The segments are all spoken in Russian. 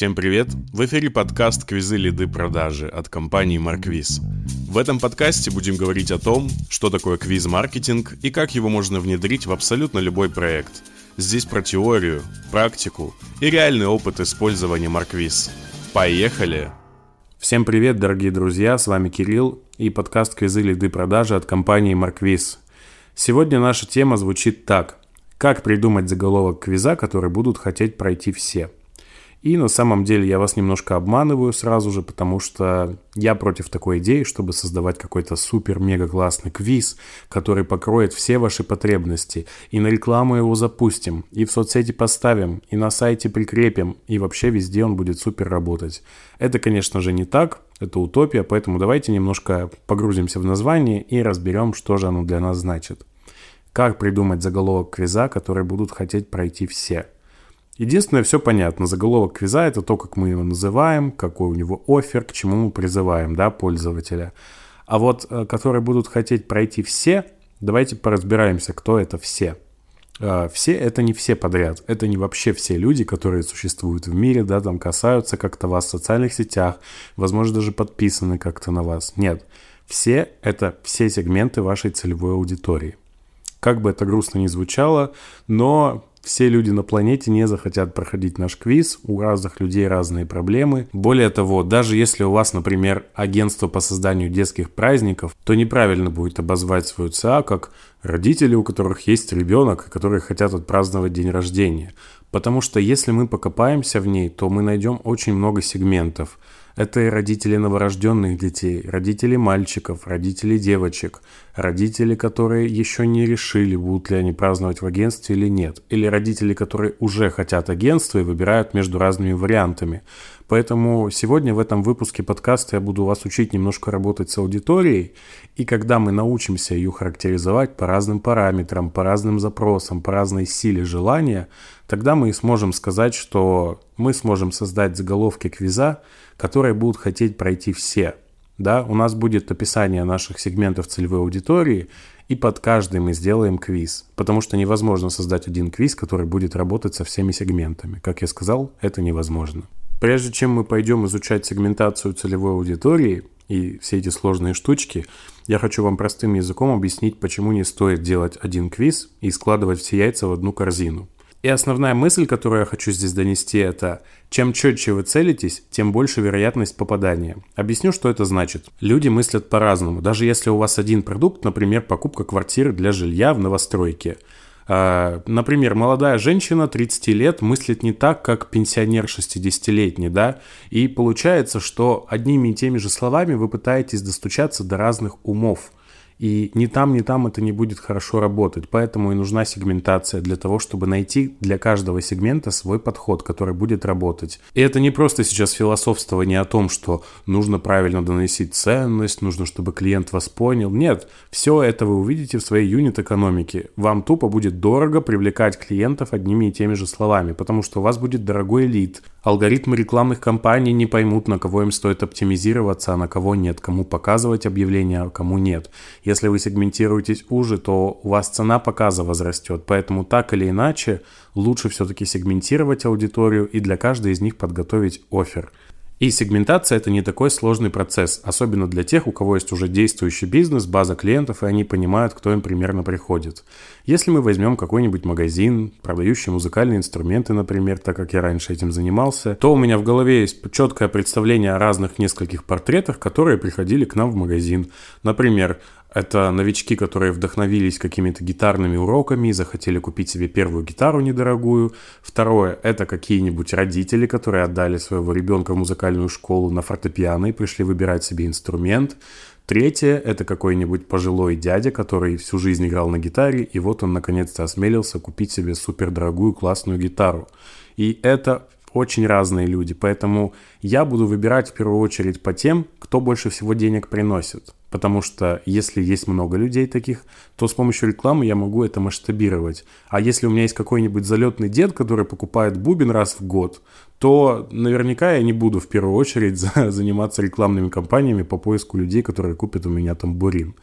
Всем привет! В эфире подкаст «Квизы лиды продажи» от компании Марквиз. В этом подкасте будем говорить о том, что такое квиз-маркетинг и как его можно внедрить в абсолютно любой проект. Здесь про теорию, практику и реальный опыт использования Марквиз. Поехали! Всем привет, дорогие друзья, с вами Кирилл и подкаст «Квизы лиды продажи» от компании Марквиз. Сегодня наша тема звучит так. Как придумать заголовок квиза, который будут хотеть пройти все – и на самом деле я вас немножко обманываю сразу же, потому что я против такой идеи, чтобы создавать какой-то супер-мега классный квиз, который покроет все ваши потребности. И на рекламу его запустим, и в соцсети поставим, и на сайте прикрепим, и вообще везде он будет супер работать. Это, конечно же, не так, это утопия, поэтому давайте немножко погрузимся в название и разберем, что же оно для нас значит. Как придумать заголовок квиза, который будут хотеть пройти все – Единственное, все понятно. Заголовок квиза – это то, как мы его называем, какой у него офер, к чему мы призываем да, пользователя. А вот, э, которые будут хотеть пройти все, давайте поразбираемся, кто это все. Э, все – это не все подряд. Это не вообще все люди, которые существуют в мире, да, там касаются как-то вас в социальных сетях, возможно, даже подписаны как-то на вас. Нет. Все – это все сегменты вашей целевой аудитории. Как бы это грустно ни звучало, но все люди на планете не захотят проходить наш квиз, у разных людей разные проблемы. Более того, даже если у вас, например, агентство по созданию детских праздников, то неправильно будет обозвать свою ЦА как родители, у которых есть ребенок, которые хотят отпраздновать день рождения. Потому что если мы покопаемся в ней, то мы найдем очень много сегментов – это и родители новорожденных детей, родители мальчиков, родители девочек, родители, которые еще не решили, будут ли они праздновать в агентстве или нет, или родители, которые уже хотят агентство и выбирают между разными вариантами. Поэтому сегодня в этом выпуске подкаста я буду вас учить немножко работать с аудиторией, и когда мы научимся ее характеризовать по разным параметрам, по разным запросам, по разной силе желания, тогда мы и сможем сказать, что мы сможем создать заголовки квиза, которые будут хотеть пройти все. Да, у нас будет описание наших сегментов целевой аудитории, и под каждый мы сделаем квиз, потому что невозможно создать один квиз, который будет работать со всеми сегментами. Как я сказал, это невозможно. Прежде чем мы пойдем изучать сегментацию целевой аудитории и все эти сложные штучки, я хочу вам простым языком объяснить, почему не стоит делать один квиз и складывать все яйца в одну корзину. И основная мысль, которую я хочу здесь донести, это чем четче вы целитесь, тем больше вероятность попадания. Объясню, что это значит. Люди мыслят по-разному. Даже если у вас один продукт, например, покупка квартиры для жилья в новостройке. А, например, молодая женщина 30 лет мыслит не так, как пенсионер 60-летний, да, и получается, что одними и теми же словами вы пытаетесь достучаться до разных умов – и ни там, ни там это не будет хорошо работать. Поэтому и нужна сегментация для того, чтобы найти для каждого сегмента свой подход, который будет работать. И это не просто сейчас философствование о том, что нужно правильно доносить ценность, нужно, чтобы клиент вас понял. Нет, все это вы увидите в своей юнит-экономике. Вам тупо будет дорого привлекать клиентов одними и теми же словами, потому что у вас будет дорогой лид. Алгоритмы рекламных кампаний не поймут, на кого им стоит оптимизироваться, а на кого нет, кому показывать объявления, а кому нет. Если вы сегментируетесь уже, то у вас цена показа возрастет. Поэтому так или иначе лучше все-таки сегментировать аудиторию и для каждой из них подготовить офер. И сегментация это не такой сложный процесс, особенно для тех, у кого есть уже действующий бизнес, база клиентов, и они понимают, кто им примерно приходит. Если мы возьмем какой-нибудь магазин, продающий музыкальные инструменты, например, так как я раньше этим занимался, то у меня в голове есть четкое представление о разных нескольких портретах, которые приходили к нам в магазин. Например, это новички, которые вдохновились какими-то гитарными уроками и захотели купить себе первую гитару недорогую. Второе – это какие-нибудь родители, которые отдали своего ребенка в музыкальную школу на фортепиано и пришли выбирать себе инструмент. Третье – это какой-нибудь пожилой дядя, который всю жизнь играл на гитаре, и вот он наконец-то осмелился купить себе супердорогую классную гитару. И это очень разные люди, поэтому я буду выбирать в первую очередь по тем, кто больше всего денег приносит. Потому что если есть много людей таких, то с помощью рекламы я могу это масштабировать. А если у меня есть какой-нибудь залетный дед, который покупает бубен раз в год, то наверняка я не буду в первую очередь заниматься рекламными кампаниями по поиску людей, которые купят у меня тамбурин.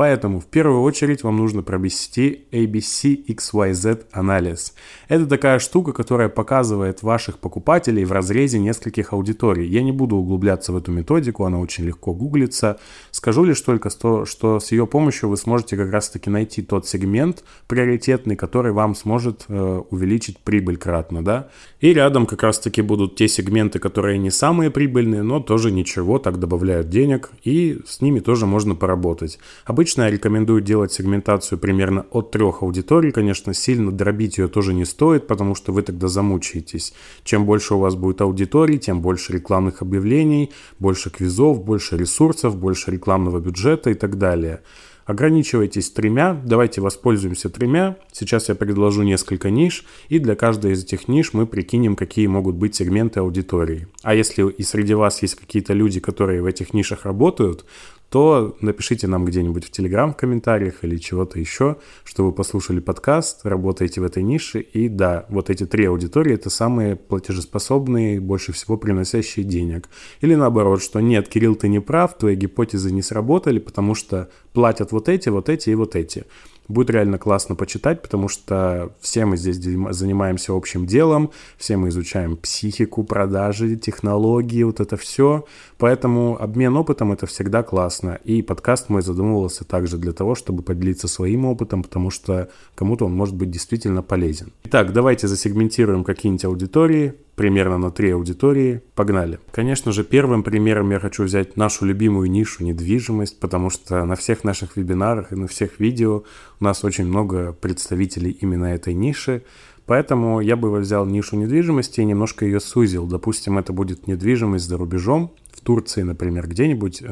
Поэтому в первую очередь вам нужно провести ABC-XYZ анализ. Это такая штука, которая показывает ваших покупателей в разрезе нескольких аудиторий. Я не буду углубляться в эту методику, она очень легко гуглится. Скажу лишь только, что, что с ее помощью вы сможете как раз-таки найти тот сегмент приоритетный, который вам сможет э, увеличить прибыль кратно, да. И рядом как раз-таки будут те сегменты, которые не самые прибыльные, но тоже ничего, так добавляют денег, и с ними тоже можно поработать. Обычно я рекомендую делать сегментацию примерно от трех аудиторий. Конечно, сильно дробить ее тоже не стоит, потому что вы тогда замучаетесь. Чем больше у вас будет аудиторий, тем больше рекламных объявлений, больше квизов, больше ресурсов, больше рекламного бюджета и так далее. Ограничивайтесь тремя, давайте воспользуемся тремя. Сейчас я предложу несколько ниш, и для каждой из этих ниш мы прикинем, какие могут быть сегменты аудитории. А если и среди вас есть какие-то люди, которые в этих нишах работают, то напишите нам где-нибудь в Телеграм в комментариях или чего-то еще, что вы послушали подкаст, работаете в этой нише. И да, вот эти три аудитории – это самые платежеспособные, больше всего приносящие денег. Или наоборот, что нет, Кирилл, ты не прав, твои гипотезы не сработали, потому что платят вот эти, вот эти и вот эти. Будет реально классно почитать, потому что все мы здесь занимаемся общим делом, все мы изучаем психику, продажи, технологии, вот это все. Поэтому обмен опытом это всегда классно. И подкаст мой задумывался также для того, чтобы поделиться своим опытом, потому что кому-то он может быть действительно полезен. Итак, давайте засегментируем какие-нибудь аудитории, примерно на три аудитории. Погнали. Конечно же, первым примером я хочу взять нашу любимую нишу недвижимость, потому что на всех наших вебинарах и на всех видео у нас очень много представителей именно этой ниши. Поэтому я бы взял нишу недвижимости и немножко ее сузил. Допустим, это будет недвижимость за рубежом, в Турции, например, где-нибудь э,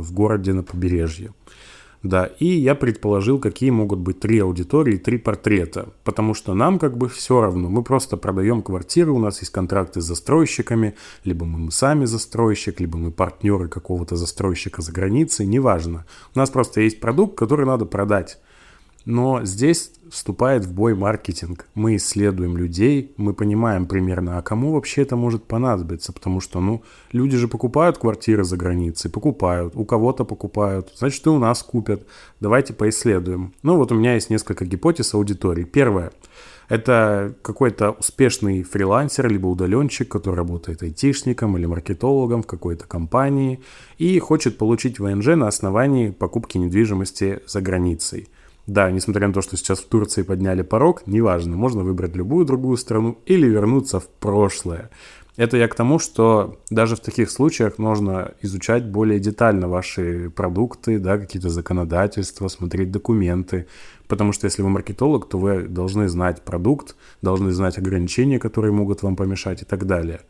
в городе на побережье. Да, и я предположил, какие могут быть три аудитории, три портрета, потому что нам как бы все равно, мы просто продаем квартиры, у нас есть контракты с застройщиками, либо мы сами застройщик, либо мы партнеры какого-то застройщика за границей, неважно. У нас просто есть продукт, который надо продать. Но здесь вступает в бой маркетинг. Мы исследуем людей, мы понимаем примерно, а кому вообще это может понадобиться, потому что, ну, люди же покупают квартиры за границей, покупают, у кого-то покупают, значит, и у нас купят. Давайте поисследуем. Ну, вот у меня есть несколько гипотез аудитории. Первое. Это какой-то успешный фрилансер, либо удаленщик, который работает айтишником или маркетологом в какой-то компании и хочет получить ВНЖ на основании покупки недвижимости за границей – да, несмотря на то, что сейчас в Турции подняли порог, неважно, можно выбрать любую другую страну или вернуться в прошлое. Это я к тому, что даже в таких случаях нужно изучать более детально ваши продукты, да, какие-то законодательства, смотреть документы. Потому что если вы маркетолог, то вы должны знать продукт, должны знать ограничения, которые могут вам помешать и так далее.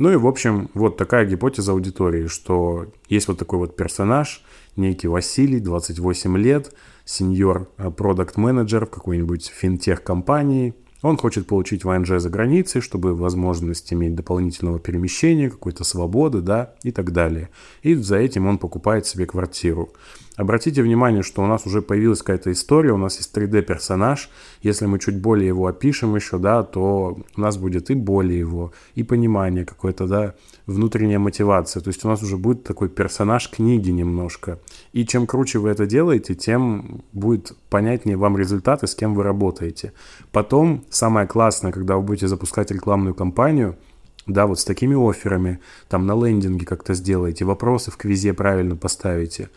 Ну и, в общем, вот такая гипотеза аудитории, что есть вот такой вот персонаж, некий Василий, 28 лет, сеньор э, продукт менеджер в какой-нибудь финтех-компании. Он хочет получить ВНЖ за границей, чтобы возможность иметь дополнительного перемещения, какой-то свободы, да, и так далее. И за этим он покупает себе квартиру. Обратите внимание, что у нас уже появилась какая-то история, у нас есть 3D-персонаж. Если мы чуть более его опишем еще, да, то у нас будет и более его, и понимание какое-то, да, внутренняя мотивация. То есть у нас уже будет такой персонаж книги немножко. И чем круче вы это делаете, тем будет понятнее вам результаты, с кем вы работаете. Потом, самое классное, когда вы будете запускать рекламную кампанию – да, вот с такими офферами, там на лендинге как-то сделаете, вопросы в квизе правильно поставите,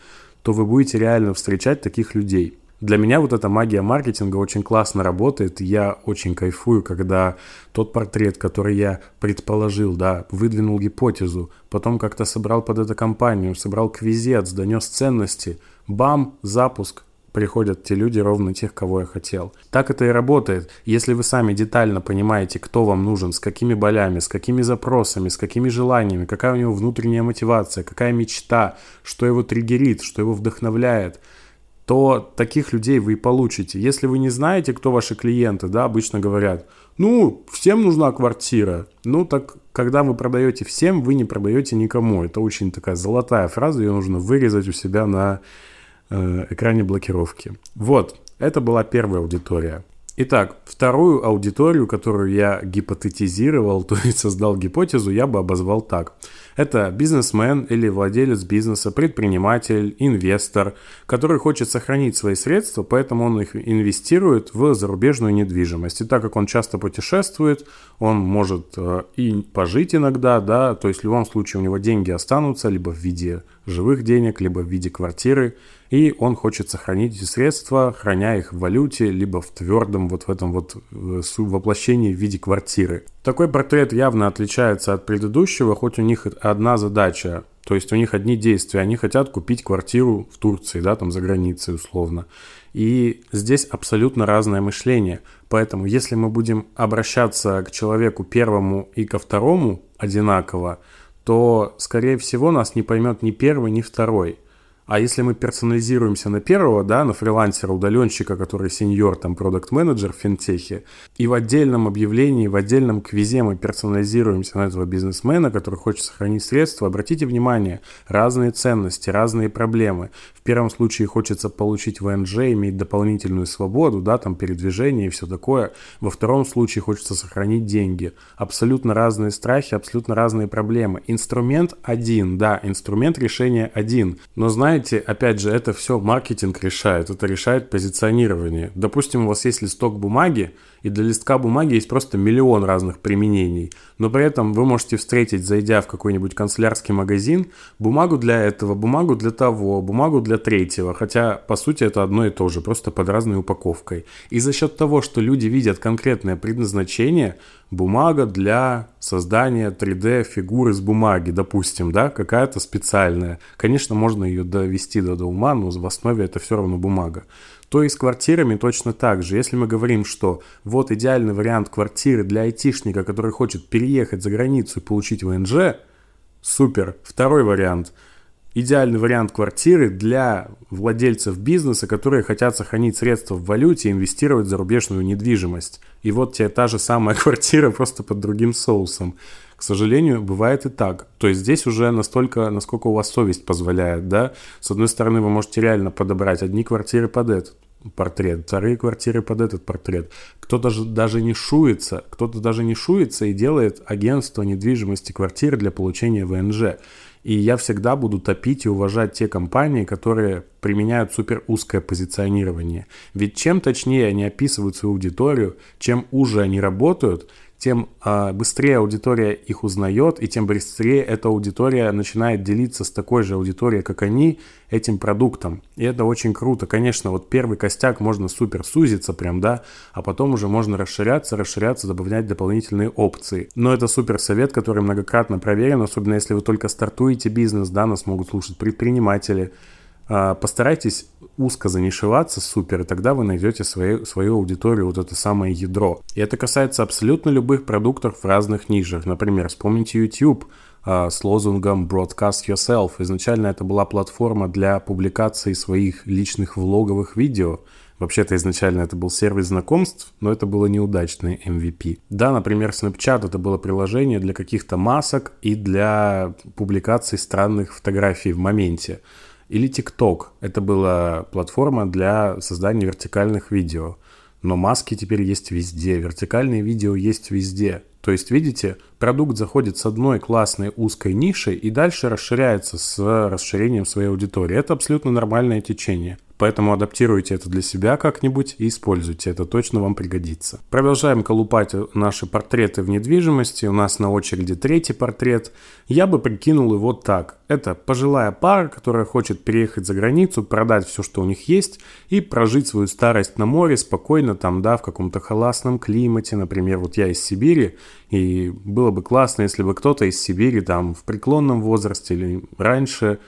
то вы будете реально встречать таких людей. Для меня вот эта магия маркетинга очень классно работает. Я очень кайфую, когда тот портрет, который я предположил, да, выдвинул гипотезу, потом как-то собрал под эту компанию, собрал квизец, донес ценности, бам, запуск, приходят те люди, ровно тех, кого я хотел. Так это и работает. Если вы сами детально понимаете, кто вам нужен, с какими болями, с какими запросами, с какими желаниями, какая у него внутренняя мотивация, какая мечта, что его триггерит, что его вдохновляет, то таких людей вы и получите. Если вы не знаете, кто ваши клиенты, да, обычно говорят, ну, всем нужна квартира. Ну, так когда вы продаете всем, вы не продаете никому. Это очень такая золотая фраза, ее нужно вырезать у себя на Э, экране блокировки. Вот, это была первая аудитория. Итак, вторую аудиторию, которую я гипотетизировал, то есть создал гипотезу, я бы обозвал так. Это бизнесмен или владелец бизнеса, предприниматель, инвестор, который хочет сохранить свои средства, поэтому он их инвестирует в зарубежную недвижимость. И так как он часто путешествует, он может э, и пожить иногда, да, то есть в любом случае у него деньги останутся либо в виде живых денег, либо в виде квартиры, и он хочет сохранить эти средства, храня их в валюте, либо в твердом вот в этом вот э, воплощении в виде квартиры. Такой портрет явно отличается от предыдущего, хоть у них одна задача, то есть у них одни действия, они хотят купить квартиру в Турции, да, там за границей условно. И здесь абсолютно разное мышление. Поэтому если мы будем обращаться к человеку первому и ко второму одинаково, то, скорее всего, нас не поймет ни первый, ни второй. А если мы персонализируемся на первого, да, на фрилансера, удаленщика, который сеньор, там, продукт-менеджер в финтехе, и в отдельном объявлении, в отдельном квизе мы персонализируемся на этого бизнесмена, который хочет сохранить средства, обратите внимание, разные ценности, разные проблемы. В первом случае хочется получить ВНЖ, иметь дополнительную свободу, да, там, передвижение и все такое. Во втором случае хочется сохранить деньги. Абсолютно разные страхи, абсолютно разные проблемы. Инструмент один, да, инструмент решения один, но знаете, знаете, опять же, это все маркетинг решает, это решает позиционирование. Допустим, у вас есть листок бумаги, и для листка бумаги есть просто миллион разных применений, но при этом вы можете встретить, зайдя в какой-нибудь канцелярский магазин, бумагу для этого, бумагу для того, бумагу для третьего, хотя по сути это одно и то же, просто под разной упаковкой. И за счет того, что люди видят конкретное предназначение, бумага для создания 3D-фигуры с бумаги, допустим, да, какая-то специальная. Конечно, можно ее довести до ума, но в основе это все равно бумага. То и с квартирами точно так же. Если мы говорим, что вот идеальный вариант квартиры для айтишника, который хочет переехать за границу и получить ВНЖ, супер. Второй вариант – идеальный вариант квартиры для владельцев бизнеса, которые хотят сохранить средства в валюте и инвестировать в зарубежную недвижимость. И вот тебе та же самая квартира, просто под другим соусом. К сожалению, бывает и так. То есть здесь уже настолько, насколько у вас совесть позволяет, да. С одной стороны, вы можете реально подобрать одни квартиры под этот портрет, вторые квартиры под этот портрет. Кто-то же даже не шуется, кто-то даже не шуется и делает агентство недвижимости квартиры для получения ВНЖ. И я всегда буду топить и уважать те компании, которые применяют супер узкое позиционирование. Ведь чем точнее они описывают свою аудиторию, чем уже они работают – тем э, быстрее аудитория их узнает, и тем быстрее эта аудитория начинает делиться с такой же аудиторией, как они, этим продуктом. И это очень круто. Конечно, вот первый костяк можно супер сузиться прям, да, а потом уже можно расширяться, расширяться, добавлять дополнительные опции. Но это супер совет, который многократно проверен, особенно если вы только стартуете бизнес, да, нас могут слушать предприниматели, постарайтесь узко занишеваться, супер, и тогда вы найдете свою, свою аудиторию, вот это самое ядро. И это касается абсолютно любых продуктов в разных нишах. Например, вспомните YouTube а, с лозунгом Broadcast Yourself. Изначально это была платформа для публикации своих личных влоговых видео. Вообще-то изначально это был сервис знакомств, но это было неудачный MVP. Да, например, Snapchat это было приложение для каких-то масок и для публикации странных фотографий в моменте. Или TikTok. Это была платформа для создания вертикальных видео. Но маски теперь есть везде, вертикальные видео есть везде. То есть, видите, продукт заходит с одной классной узкой нишей и дальше расширяется с расширением своей аудитории. Это абсолютно нормальное течение. Поэтому адаптируйте это для себя как-нибудь и используйте, это точно вам пригодится. Продолжаем колупать наши портреты в недвижимости. У нас на очереди третий портрет. Я бы прикинул его так. Это пожилая пара, которая хочет переехать за границу, продать все, что у них есть, и прожить свою старость на море спокойно там, да, в каком-то холастном климате. Например, вот я из Сибири, и было бы классно, если бы кто-то из Сибири там в преклонном возрасте или раньше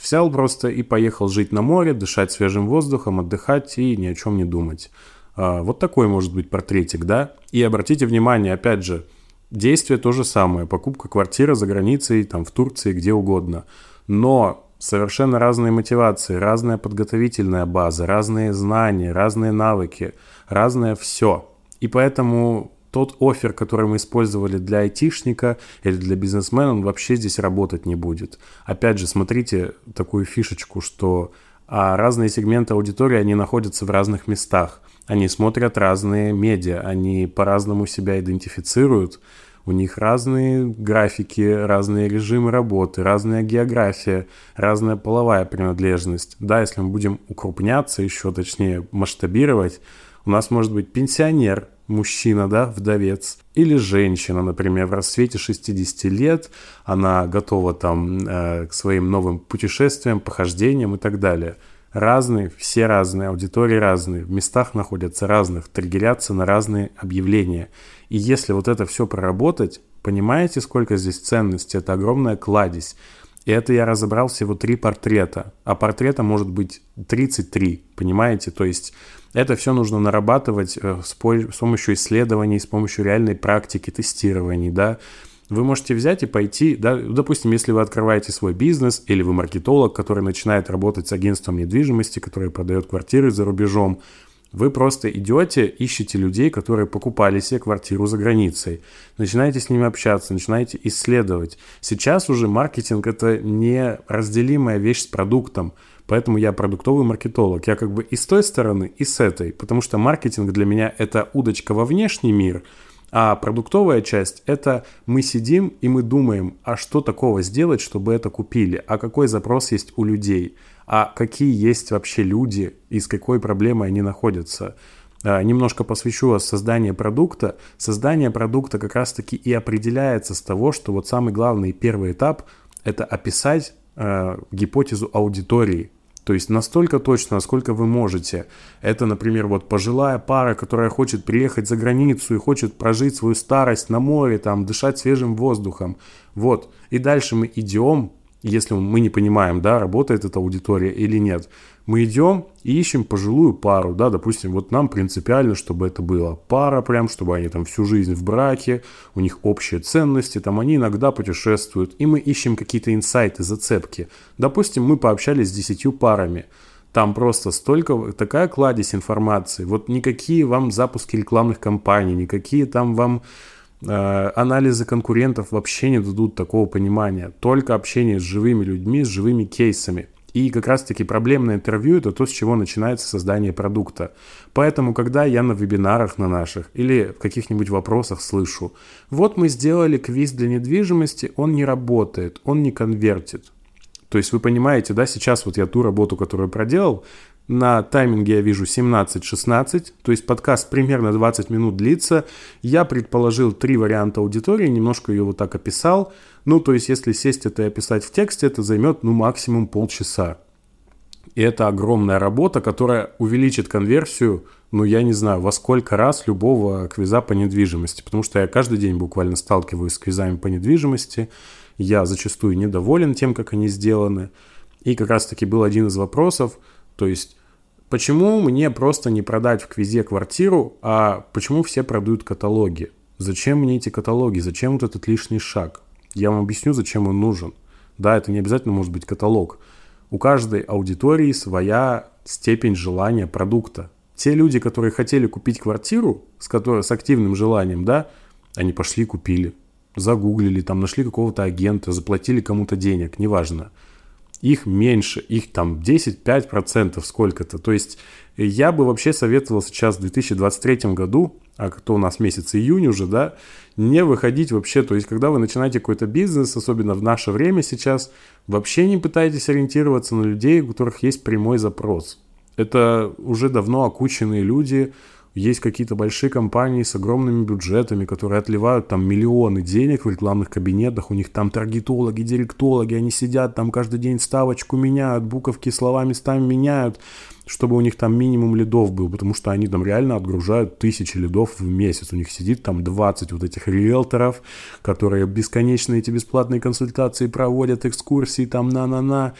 Взял просто и поехал жить на море, дышать свежим воздухом, отдыхать и ни о чем не думать. А, вот такой может быть портретик, да? И обратите внимание, опять же, действие то же самое. Покупка квартиры за границей, там в Турции, где угодно. Но совершенно разные мотивации, разная подготовительная база, разные знания, разные навыки, разное все. И поэтому тот офер, который мы использовали для айтишника или для бизнесмена, он вообще здесь работать не будет. Опять же, смотрите такую фишечку, что а разные сегменты аудитории, они находятся в разных местах. Они смотрят разные медиа, они по-разному себя идентифицируют, у них разные графики, разные режимы работы, разная география, разная половая принадлежность. Да, если мы будем укрупняться еще, точнее масштабировать, у нас может быть пенсионер, мужчина, да, вдовец, или женщина, например, в расцвете 60 лет, она готова там э, к своим новым путешествиям, похождениям и так далее. Разные, все разные, аудитории разные, в местах находятся разных, триггерятся на разные объявления. И если вот это все проработать, понимаете, сколько здесь ценности? Это огромная кладезь. И это я разобрал всего три портрета. А портрета может быть 33, понимаете? То есть это все нужно нарабатывать э, с помощью исследований, с помощью реальной практики, тестирований, да. Вы можете взять и пойти, да, допустим, если вы открываете свой бизнес, или вы маркетолог, который начинает работать с агентством недвижимости, который продает квартиры за рубежом, вы просто идете, ищете людей, которые покупали себе квартиру за границей. Начинаете с ними общаться, начинаете исследовать. Сейчас уже маркетинг – это неразделимая вещь с продуктом. Поэтому я продуктовый маркетолог. Я как бы и с той стороны, и с этой. Потому что маркетинг для меня – это удочка во внешний мир, а продуктовая часть – это мы сидим и мы думаем, а что такого сделать, чтобы это купили, а какой запрос есть у людей – а какие есть вообще люди и с какой проблемой они находятся. А, немножко посвящу вас созданию продукта. Создание продукта как раз-таки и определяется с того, что вот самый главный первый этап – это описать э, гипотезу аудитории. То есть настолько точно, насколько вы можете. Это, например, вот пожилая пара, которая хочет приехать за границу и хочет прожить свою старость на море, там, дышать свежим воздухом. Вот. И дальше мы идем если мы не понимаем, да, работает эта аудитория или нет, мы идем и ищем пожилую пару, да, допустим, вот нам принципиально, чтобы это была пара прям, чтобы они там всю жизнь в браке, у них общие ценности, там они иногда путешествуют, и мы ищем какие-то инсайты, зацепки. Допустим, мы пообщались с десятью парами, там просто столько, такая кладезь информации, вот никакие вам запуски рекламных кампаний, никакие там вам анализы конкурентов вообще не дадут такого понимания. Только общение с живыми людьми, с живыми кейсами. И как раз-таки проблемное интервью – это то, с чего начинается создание продукта. Поэтому, когда я на вебинарах на наших или в каких-нибудь вопросах слышу, вот мы сделали квиз для недвижимости, он не работает, он не конвертит. То есть вы понимаете, да, сейчас вот я ту работу, которую проделал, на тайминге я вижу 17-16, то есть подкаст примерно 20 минут длится. Я предположил три варианта аудитории, немножко ее вот так описал. Ну, то есть если сесть это и описать в тексте, это займет, ну, максимум полчаса. И это огромная работа, которая увеличит конверсию, ну, я не знаю, во сколько раз любого квиза по недвижимости. Потому что я каждый день буквально сталкиваюсь с квизами по недвижимости. Я зачастую недоволен тем, как они сделаны. И как раз-таки был один из вопросов – то есть, почему мне просто не продать в квизе квартиру, а почему все продают каталоги? Зачем мне эти каталоги? Зачем вот этот лишний шаг? Я вам объясню, зачем он нужен. Да, это не обязательно может быть каталог. У каждой аудитории своя степень желания продукта. Те люди, которые хотели купить квартиру, с, которой, с активным желанием, да, они пошли и купили. Загуглили, там нашли какого-то агента, заплатили кому-то денег, неважно их меньше, их там 10-5% сколько-то. То есть я бы вообще советовал сейчас в 2023 году, а кто у нас месяц июнь уже, да, не выходить вообще, то есть когда вы начинаете какой-то бизнес, особенно в наше время сейчас, вообще не пытайтесь ориентироваться на людей, у которых есть прямой запрос. Это уже давно окученные люди, есть какие-то большие компании с огромными бюджетами, которые отливают там миллионы денег в рекламных кабинетах, у них там таргетологи, директологи, они сидят там каждый день ставочку меняют, буковки слова местами меняют, чтобы у них там минимум лидов был, потому что они там реально отгружают тысячи лидов в месяц. У них сидит там 20 вот этих риэлторов, которые бесконечно эти бесплатные консультации проводят, экскурсии там на-на-на.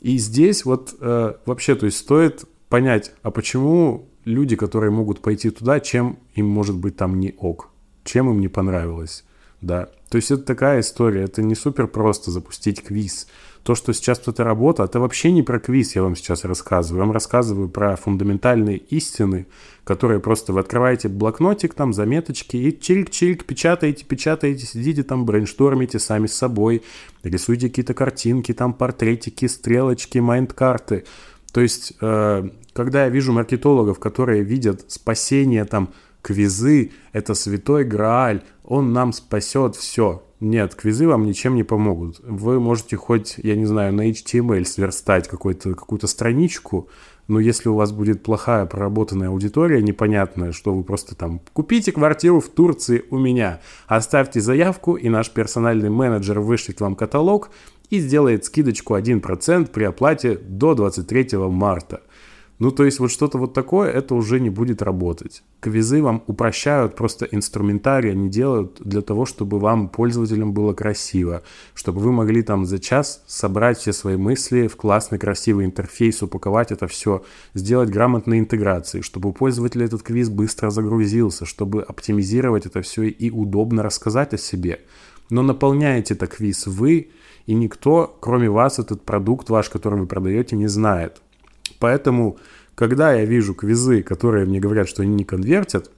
И здесь вот э, вообще, то есть стоит понять, а почему люди, которые могут пойти туда, чем им может быть там не ок, чем им не понравилось, да. То есть это такая история, это не супер просто запустить квиз. То, что сейчас это работа, это вообще не про квиз, я вам сейчас рассказываю. Я вам рассказываю про фундаментальные истины, которые просто вы открываете блокнотик, там заметочки, и чирик-чирик, печатаете, печатаете, сидите там, брейнштормите сами с собой, рисуйте какие-то картинки, там портретики, стрелочки, майнд-карты. То есть, э, когда я вижу маркетологов, которые видят спасение там квизы, это святой Грааль, он нам спасет все. Нет, квизы вам ничем не помогут. Вы можете хоть, я не знаю, на HTML сверстать какую-то страничку, но если у вас будет плохая проработанная аудитория, непонятная, что вы просто там купите квартиру в Турции у меня, оставьте заявку, и наш персональный менеджер вышлет вам каталог и сделает скидочку 1% при оплате до 23 марта. Ну, то есть вот что-то вот такое, это уже не будет работать. Квизы вам упрощают просто инструментарий, они делают для того, чтобы вам, пользователям, было красиво, чтобы вы могли там за час собрать все свои мысли в классный красивый интерфейс, упаковать это все, сделать грамотные интеграции, чтобы у пользователя этот квиз быстро загрузился, чтобы оптимизировать это все и удобно рассказать о себе. Но наполняете это квиз вы, и никто, кроме вас, этот продукт ваш, который вы продаете, не знает. Поэтому, когда я вижу квизы, которые мне говорят, что они не конвертят,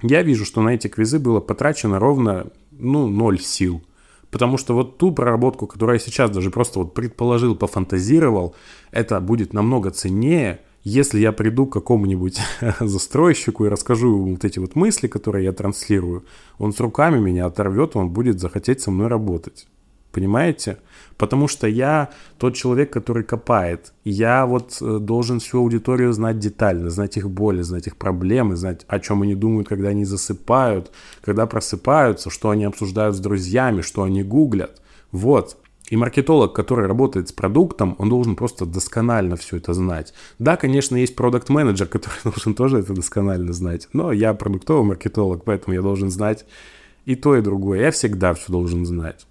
я вижу, что на эти квизы было потрачено ровно, ну, ноль сил. Потому что вот ту проработку, которую я сейчас даже просто вот предположил, пофантазировал, это будет намного ценнее, если я приду к какому-нибудь застройщику и расскажу ему вот эти вот мысли, которые я транслирую, он с руками меня оторвет, он будет захотеть со мной работать. Понимаете? Потому что я тот человек, который копает. Я вот э, должен всю аудиторию знать детально, знать их боли, знать их проблемы, знать, о чем они думают, когда они засыпают, когда просыпаются, что они обсуждают с друзьями, что они гуглят. Вот. И маркетолог, который работает с продуктом, он должен просто досконально все это знать. Да, конечно, есть продукт менеджер который должен тоже это досконально знать. Но я продуктовый маркетолог, поэтому я должен знать и то, и другое. Я всегда все должен знать.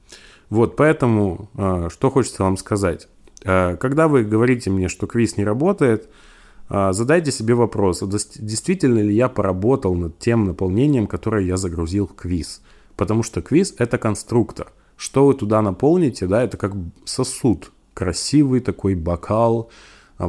Вот, поэтому, а, что хочется вам сказать. А, когда вы говорите мне, что квиз не работает, а, задайте себе вопрос, действительно ли я поработал над тем наполнением, которое я загрузил в квиз. Потому что квиз – это конструктор. Что вы туда наполните, да, это как сосуд, красивый такой бокал,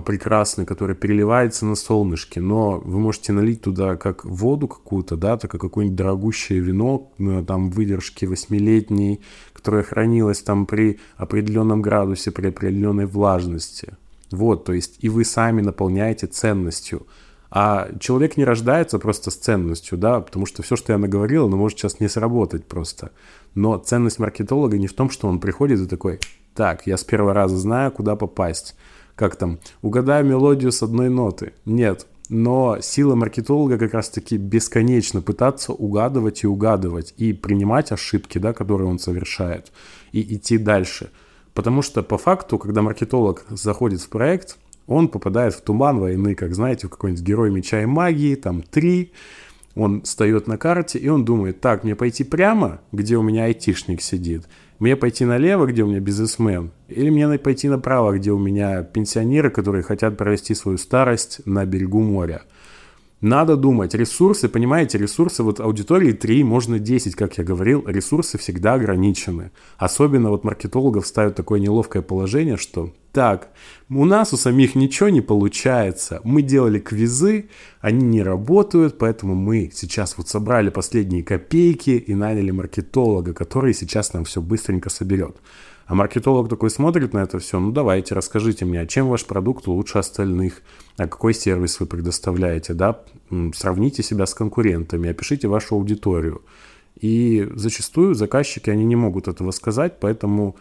прекрасный, который переливается на солнышке, но вы можете налить туда как воду какую-то, да, так как какое-нибудь дорогущее вино, там выдержки восьмилетней, которое хранилось там при определенном градусе, при определенной влажности. Вот, то есть и вы сами наполняете ценностью. А человек не рождается просто с ценностью, да, потому что все, что я наговорил, оно может сейчас не сработать просто. Но ценность маркетолога не в том, что он приходит и такой, так, я с первого раза знаю, куда попасть как там, угадаю мелодию с одной ноты. Нет, но сила маркетолога как раз-таки бесконечно пытаться угадывать и угадывать, и принимать ошибки, да, которые он совершает, и идти дальше. Потому что по факту, когда маркетолог заходит в проект, он попадает в туман войны, как знаете, в какой-нибудь герой меча и магии, там три, он встает на карте, и он думает, так, мне пойти прямо, где у меня айтишник сидит – мне пойти налево, где у меня бизнесмен, или мне пойти направо, где у меня пенсионеры, которые хотят провести свою старость на берегу моря. Надо думать, ресурсы, понимаете, ресурсы, вот аудитории 3, можно 10, как я говорил, ресурсы всегда ограничены. Особенно вот маркетологов ставят такое неловкое положение, что так, у нас у самих ничего не получается, мы делали квизы, они не работают, поэтому мы сейчас вот собрали последние копейки и наняли маркетолога, который сейчас нам все быстренько соберет. А маркетолог такой смотрит на это все, ну давайте, расскажите мне, а чем ваш продукт лучше остальных, а какой сервис вы предоставляете, да, сравните себя с конкурентами, опишите вашу аудиторию. И зачастую заказчики, они не могут этого сказать, поэтому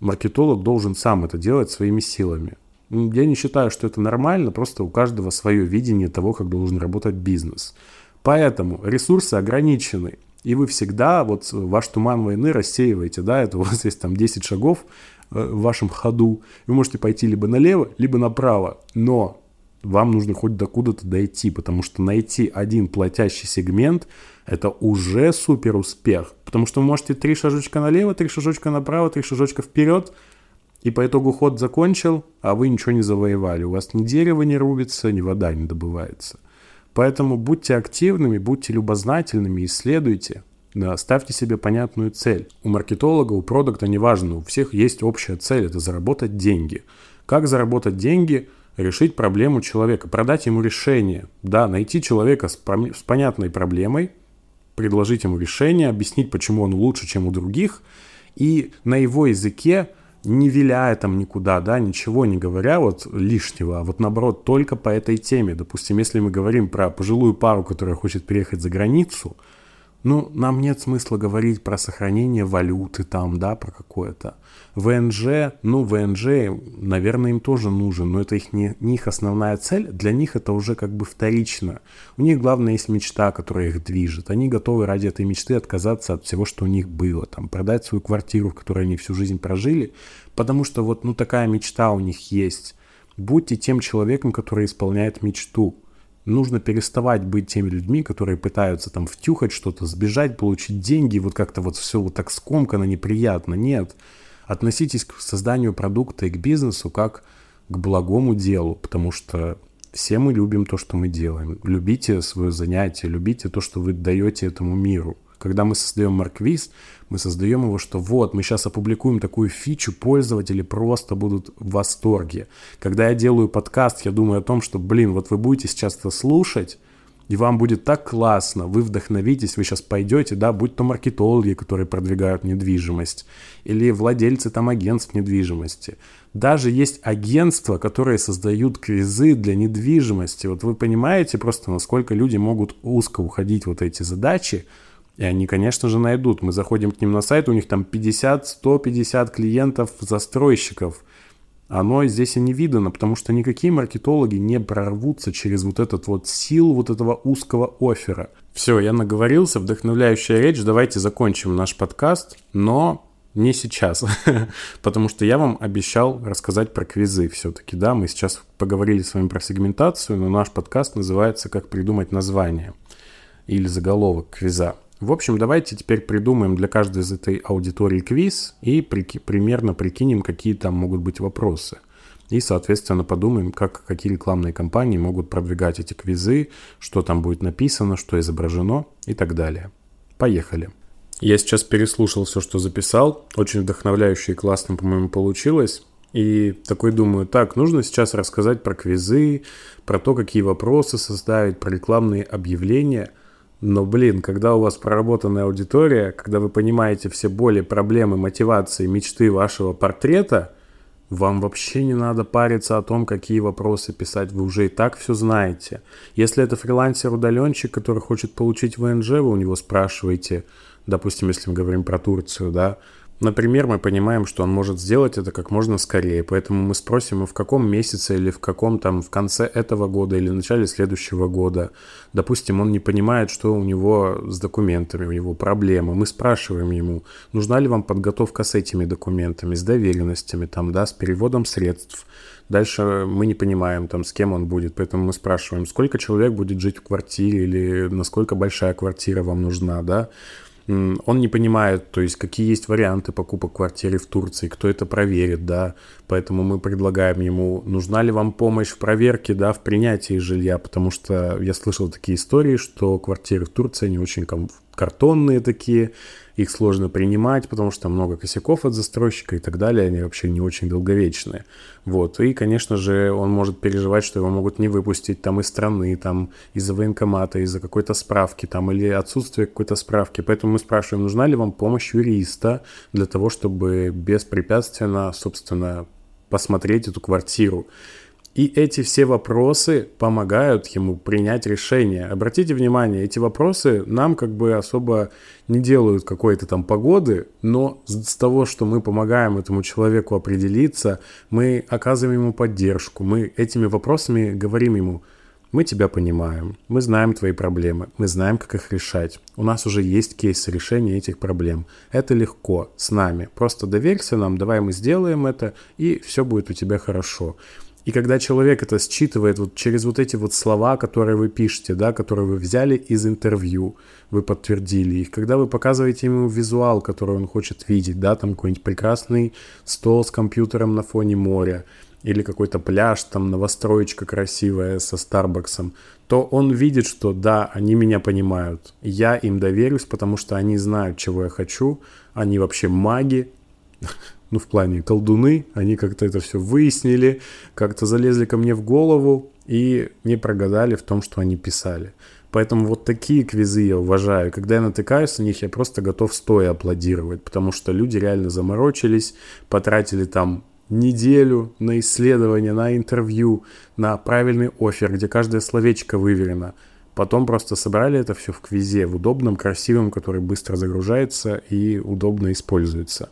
маркетолог должен сам это делать своими силами. Я не считаю, что это нормально, просто у каждого свое видение того, как должен работать бизнес. Поэтому ресурсы ограничены. И вы всегда вот ваш туман войны рассеиваете, да, это у вас есть там 10 шагов э, в вашем ходу. Вы можете пойти либо налево, либо направо. Но вам нужно хоть до куда-то дойти, потому что найти один платящий сегмент – это уже супер успех. Потому что вы можете три шажочка налево, три шажочка направо, три шажочка вперед, и по итогу ход закончил, а вы ничего не завоевали. У вас ни дерево не рубится, ни вода не добывается. Поэтому будьте активными, будьте любознательными, исследуйте, да, ставьте себе понятную цель. У маркетолога, у продукта, неважно, у всех есть общая цель – это заработать деньги. Как заработать деньги? Решить проблему человека, продать ему решение. Да, найти человека с, с понятной проблемой, предложить ему решение, объяснить, почему он лучше, чем у других, и на его языке не виляя там никуда, да, ничего не говоря вот лишнего, а вот наоборот только по этой теме. Допустим, если мы говорим про пожилую пару, которая хочет переехать за границу, ну, нам нет смысла говорить про сохранение валюты там, да, про какое-то. ВНЖ, ну, ВНЖ, наверное, им тоже нужен, но это их не, не их основная цель, для них это уже как бы вторично. У них главное есть мечта, которая их движет. Они готовы ради этой мечты отказаться от всего, что у них было, там, продать свою квартиру, в которой они всю жизнь прожили, потому что вот, ну, такая мечта у них есть. Будьте тем человеком, который исполняет мечту нужно переставать быть теми людьми, которые пытаются там втюхать что-то, сбежать, получить деньги, вот как-то вот все вот так скомкано, неприятно. Нет. Относитесь к созданию продукта и к бизнесу как к благому делу, потому что все мы любим то, что мы делаем. Любите свое занятие, любите то, что вы даете этому миру. Когда мы создаем Марквиз, мы создаем его, что вот, мы сейчас опубликуем такую фичу, пользователи просто будут в восторге. Когда я делаю подкаст, я думаю о том, что, блин, вот вы будете сейчас это слушать, и вам будет так классно, вы вдохновитесь, вы сейчас пойдете, да, будь то маркетологи, которые продвигают недвижимость, или владельцы там агентств недвижимости. Даже есть агентства, которые создают кризы для недвижимости. Вот вы понимаете просто, насколько люди могут узко уходить вот эти задачи, и они, конечно же, найдут. Мы заходим к ним на сайт, у них там 50-150 клиентов, застройщиков. Оно здесь и не видно, потому что никакие маркетологи не прорвутся через вот этот вот силу вот этого узкого оффера. Все, я наговорился, вдохновляющая речь, давайте закончим наш подкаст, но не сейчас, потому что я вам обещал рассказать про квизы все-таки, да, мы сейчас поговорили с вами про сегментацию, но наш подкаст называется «Как придумать название» или заголовок квиза. В общем, давайте теперь придумаем для каждой из этой аудитории квиз и прики- примерно прикинем, какие там могут быть вопросы. И, соответственно, подумаем, как какие рекламные кампании могут продвигать эти квизы, что там будет написано, что изображено и так далее. Поехали. Я сейчас переслушал все, что записал. Очень вдохновляюще и классно, по-моему, получилось. И такой думаю, так, нужно сейчас рассказать про квизы, про то, какие вопросы составить, про рекламные объявления – но, блин, когда у вас проработанная аудитория, когда вы понимаете все боли, проблемы, мотивации, мечты вашего портрета, вам вообще не надо париться о том, какие вопросы писать, вы уже и так все знаете. Если это фрилансер-удаленщик, который хочет получить ВНЖ, вы у него спрашиваете, допустим, если мы говорим про Турцию, да, Например, мы понимаем, что он может сделать это как можно скорее, поэтому мы спросим, в каком месяце или в каком там в конце этого года или в начале следующего года. Допустим, он не понимает, что у него с документами, у него проблемы. Мы спрашиваем ему, нужна ли вам подготовка с этими документами, с доверенностями, там, да, с переводом средств. Дальше мы не понимаем, там, с кем он будет, поэтому мы спрашиваем, сколько человек будет жить в квартире или насколько большая квартира вам нужна, да он не понимает, то есть какие есть варианты покупок квартиры в Турции, кто это проверит, да, поэтому мы предлагаем ему, нужна ли вам помощь в проверке, да, в принятии жилья, потому что я слышал такие истории, что квартиры в Турции не очень картонные такие, их сложно принимать, потому что много косяков от застройщика и так далее, они вообще не очень долговечные. Вот, и, конечно же, он может переживать, что его могут не выпустить там из страны, там из-за военкомата, из-за какой-то справки там или отсутствия какой-то справки. Поэтому мы спрашиваем, нужна ли вам помощь юриста для того, чтобы беспрепятственно, собственно, посмотреть эту квартиру. И эти все вопросы помогают ему принять решение. Обратите внимание, эти вопросы нам как бы особо не делают какой-то там погоды, но с того, что мы помогаем этому человеку определиться, мы оказываем ему поддержку, мы этими вопросами говорим ему, мы тебя понимаем, мы знаем твои проблемы, мы знаем, как их решать. У нас уже есть кейсы решения этих проблем. Это легко, с нами. Просто доверься нам, давай мы сделаем это, и все будет у тебя хорошо. И когда человек это считывает вот через вот эти вот слова, которые вы пишете, да, которые вы взяли из интервью, вы подтвердили их, когда вы показываете ему визуал, который он хочет видеть, да, там какой-нибудь прекрасный стол с компьютером на фоне моря, или какой-то пляж, там новостроечка красивая со Старбаксом, то он видит, что да, они меня понимают. Я им доверюсь, потому что они знают, чего я хочу. Они вообще маги, ну, в плане колдуны, они как-то это все выяснили, как-то залезли ко мне в голову и не прогадали в том, что они писали. Поэтому вот такие квизы я уважаю. Когда я натыкаюсь на них, я просто готов стоя аплодировать, потому что люди реально заморочились, потратили там неделю на исследование, на интервью, на правильный офер, где каждое словечко выверено. Потом просто собрали это все в квизе, в удобном, красивом, который быстро загружается и удобно используется.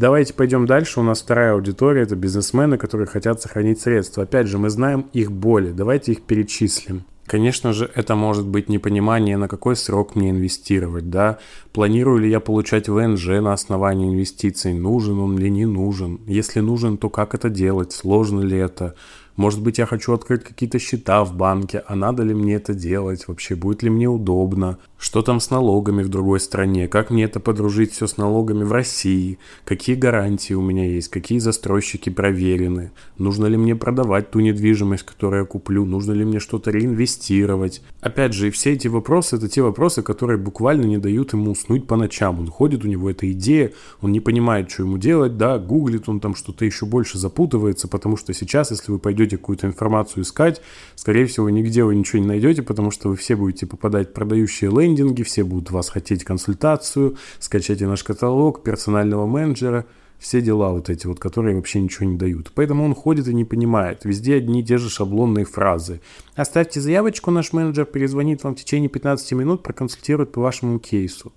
Давайте пойдем дальше. У нас вторая аудитория – это бизнесмены, которые хотят сохранить средства. Опять же, мы знаем их боли. Давайте их перечислим. Конечно же, это может быть непонимание, на какой срок мне инвестировать, да, планирую ли я получать ВНЖ на основании инвестиций, нужен он или не нужен, если нужен, то как это делать, сложно ли это, может быть, я хочу открыть какие-то счета в банке, а надо ли мне это делать, вообще будет ли мне удобно, что там с налогами в другой стране, как мне это подружить все с налогами в России, какие гарантии у меня есть, какие застройщики проверены, нужно ли мне продавать ту недвижимость, которую я куплю, нужно ли мне что-то реинвестировать. Опять же, и все эти вопросы, это те вопросы, которые буквально не дают ему уснуть по ночам. Он ходит, у него эта идея, он не понимает, что ему делать, да, гуглит он там что-то еще больше запутывается, потому что сейчас, если вы пойдете пойдете какую-то информацию искать, скорее всего, нигде вы ничего не найдете, потому что вы все будете попадать в продающие лендинги, все будут вас хотеть консультацию, скачайте наш каталог, персонального менеджера, все дела вот эти вот, которые вообще ничего не дают. Поэтому он ходит и не понимает. Везде одни и те же шаблонные фразы. Оставьте заявочку, наш менеджер перезвонит вам в течение 15 минут, проконсультирует по вашему кейсу.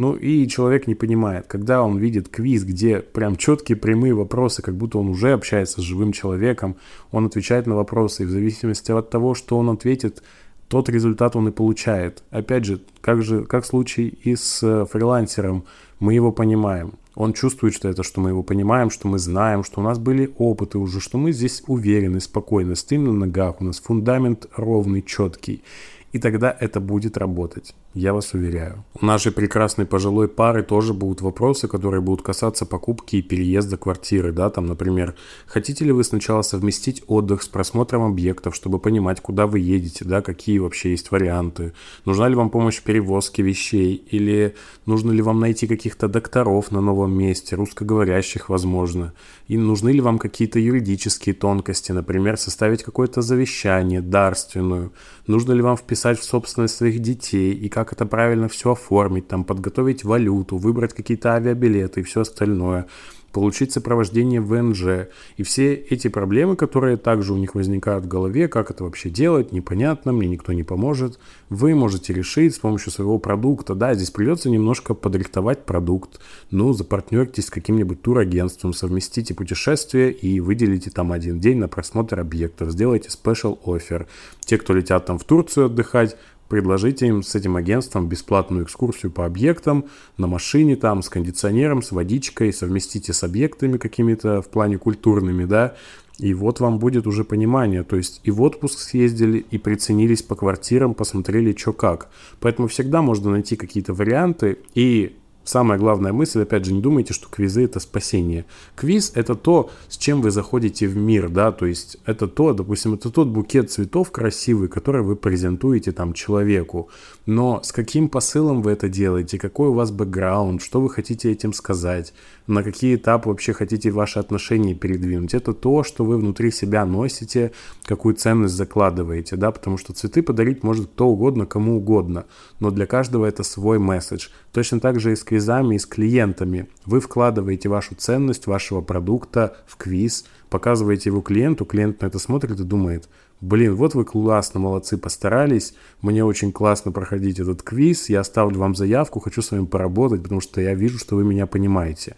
Ну и человек не понимает, когда он видит квиз, где прям четкие прямые вопросы, как будто он уже общается с живым человеком, он отвечает на вопросы, и в зависимости от того, что он ответит, тот результат он и получает. Опять же, как же, как случай и с э, фрилансером, мы его понимаем. Он чувствует, что это, что мы его понимаем, что мы знаем, что у нас были опыты уже, что мы здесь уверены, спокойно, стоим на ногах, у нас фундамент ровный, четкий. И тогда это будет работать. Я вас уверяю. У нашей прекрасной пожилой пары тоже будут вопросы, которые будут касаться покупки и переезда квартиры, да, там, например, хотите ли вы сначала совместить отдых с просмотром объектов, чтобы понимать, куда вы едете, да, какие вообще есть варианты, нужна ли вам помощь в перевозке вещей, или нужно ли вам найти каких-то докторов на новом месте, русскоговорящих, возможно, и нужны ли вам какие-то юридические тонкости, например, составить какое-то завещание, дарственную, нужно ли вам вписать в собственность своих детей и как это правильно все оформить, там, подготовить валюту, выбрать какие-то авиабилеты и все остальное, получить сопровождение ВНЖ. И все эти проблемы, которые также у них возникают в голове, как это вообще делать, непонятно, мне никто не поможет, вы можете решить с помощью своего продукта. Да, здесь придется немножко подрихтовать продукт, ну, запартнеритесь с каким-нибудь турагентством, совместите путешествие и выделите там один день на просмотр объектов, сделайте special offer. Те, кто летят там в Турцию отдыхать, предложите им с этим агентством бесплатную экскурсию по объектам на машине там с кондиционером, с водичкой, совместите с объектами какими-то в плане культурными, да, и вот вам будет уже понимание, то есть и в отпуск съездили, и приценились по квартирам, посмотрели, что как. Поэтому всегда можно найти какие-то варианты, и Самая главная мысль, опять же, не думайте, что квизы это спасение. Квиз это то, с чем вы заходите в мир, да, то есть это то, допустим, это тот букет цветов красивый, который вы презентуете там человеку. Но с каким посылом вы это делаете, какой у вас бэкграунд, что вы хотите этим сказать, на какие этапы вообще хотите ваши отношения передвинуть. Это то, что вы внутри себя носите, какую ценность закладываете, да, потому что цветы подарить может кто угодно, кому угодно, но для каждого это свой месседж. Точно так же и с квизами, и с клиентами. Вы вкладываете вашу ценность вашего продукта в квиз, показываете его клиенту, клиент на это смотрит и думает, блин, вот вы классно, молодцы, постарались, мне очень классно проходить этот квиз, я оставлю вам заявку, хочу с вами поработать, потому что я вижу, что вы меня понимаете.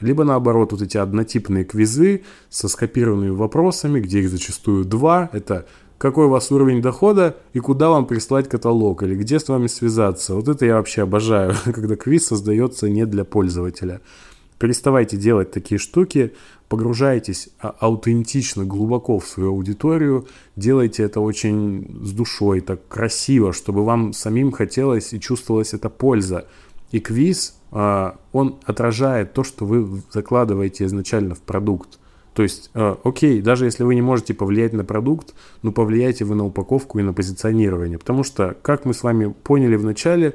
Либо наоборот, вот эти однотипные квизы со скопированными вопросами, где их зачастую два, это какой у вас уровень дохода и куда вам прислать каталог или где с вами связаться. Вот это я вообще обожаю, когда квиз создается не для пользователя. Переставайте делать такие штуки, погружайтесь а, аутентично, глубоко в свою аудиторию, делайте это очень с душой, так красиво, чтобы вам самим хотелось и чувствовалась эта польза. И квиз, а, он отражает то, что вы закладываете изначально в продукт. То есть, э, окей, даже если вы не можете повлиять на продукт, но повлияйте вы на упаковку и на позиционирование. Потому что, как мы с вами поняли в начале,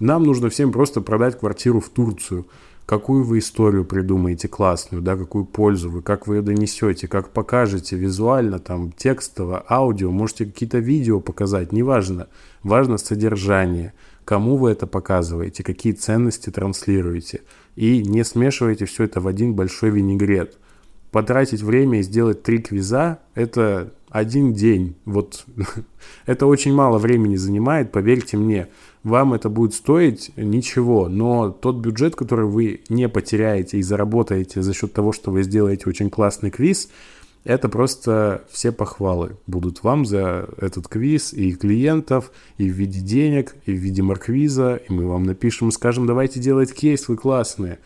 нам нужно всем просто продать квартиру в Турцию. какую вы историю придумаете классную, да, какую пользу вы, как вы ее донесете, как покажете визуально, там, текстово, аудио, можете какие-то видео показать, неважно. Важно содержание, кому вы это показываете, какие ценности транслируете. И не смешивайте все это в один большой винегрет. Потратить время и сделать три квиза – это один день. Вот это очень мало времени занимает, поверьте мне. Вам это будет стоить ничего, но тот бюджет, который вы не потеряете и заработаете за счет того, что вы сделаете очень классный квиз, это просто все похвалы будут вам за этот квиз и клиентов, и в виде денег, и в виде марквиза, и мы вам напишем, скажем, давайте делать кейс, вы классные.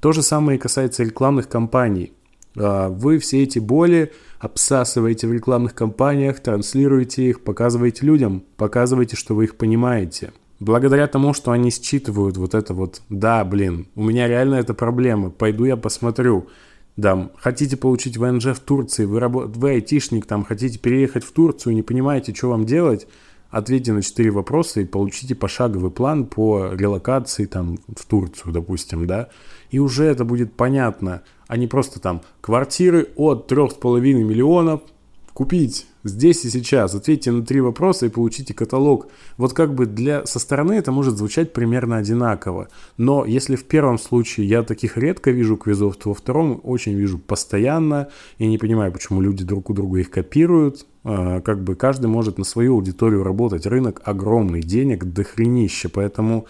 То же самое и касается рекламных кампаний. А, вы все эти боли обсасываете в рекламных кампаниях, транслируете их, показываете людям, показываете, что вы их понимаете. Благодаря тому, что они считывают вот это вот, да, блин, у меня реально это проблема, пойду я посмотрю. Да, хотите получить ВНЖ в Турции, вы, работ... вы айтишник, там, хотите переехать в Турцию, не понимаете, что вам делать, ответьте на четыре вопроса и получите пошаговый план по релокации там в Турцию, допустим, да, и уже это будет понятно, а не просто там квартиры от 3,5 миллионов купить здесь и сейчас. Ответьте на три вопроса и получите каталог. Вот как бы для со стороны это может звучать примерно одинаково. Но если в первом случае я таких редко вижу квизов, то во втором очень вижу постоянно. Я не понимаю, почему люди друг у друга их копируют. А, как бы каждый может на свою аудиторию работать. Рынок огромный, денег дохренища. Поэтому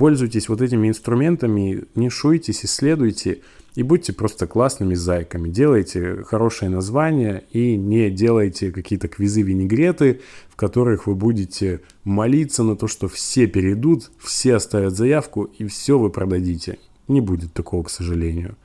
пользуйтесь вот этими инструментами, не шуйтесь, исследуйте. И будьте просто классными зайками. Делайте хорошее название и не делайте какие-то квизы-винегреты, в которых вы будете молиться на то, что все перейдут, все оставят заявку и все вы продадите. Не будет такого, к сожалению.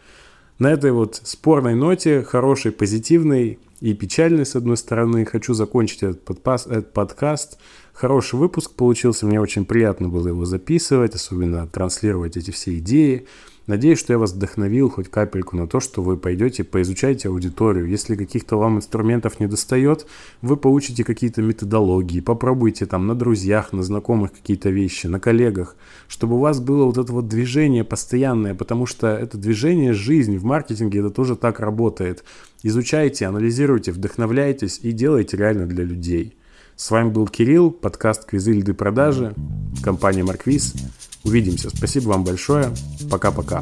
На этой вот спорной ноте, хорошей, позитивной и печальной, с одной стороны, хочу закончить этот, подпас, этот подкаст. Хороший выпуск получился, мне очень приятно было его записывать, особенно транслировать эти все идеи. Надеюсь, что я вас вдохновил хоть капельку на то, что вы пойдете, поизучайте аудиторию. Если каких-то вам инструментов не достает, вы получите какие-то методологии, попробуйте там на друзьях, на знакомых какие-то вещи, на коллегах, чтобы у вас было вот это вот движение постоянное, потому что это движение, жизнь в маркетинге, это тоже так работает. Изучайте, анализируйте, вдохновляйтесь и делайте реально для людей. С вами был Кирилл, подкаст «Квизы льды продажи», компания «Марквиз». Увидимся. Спасибо вам большое. Пока-пока.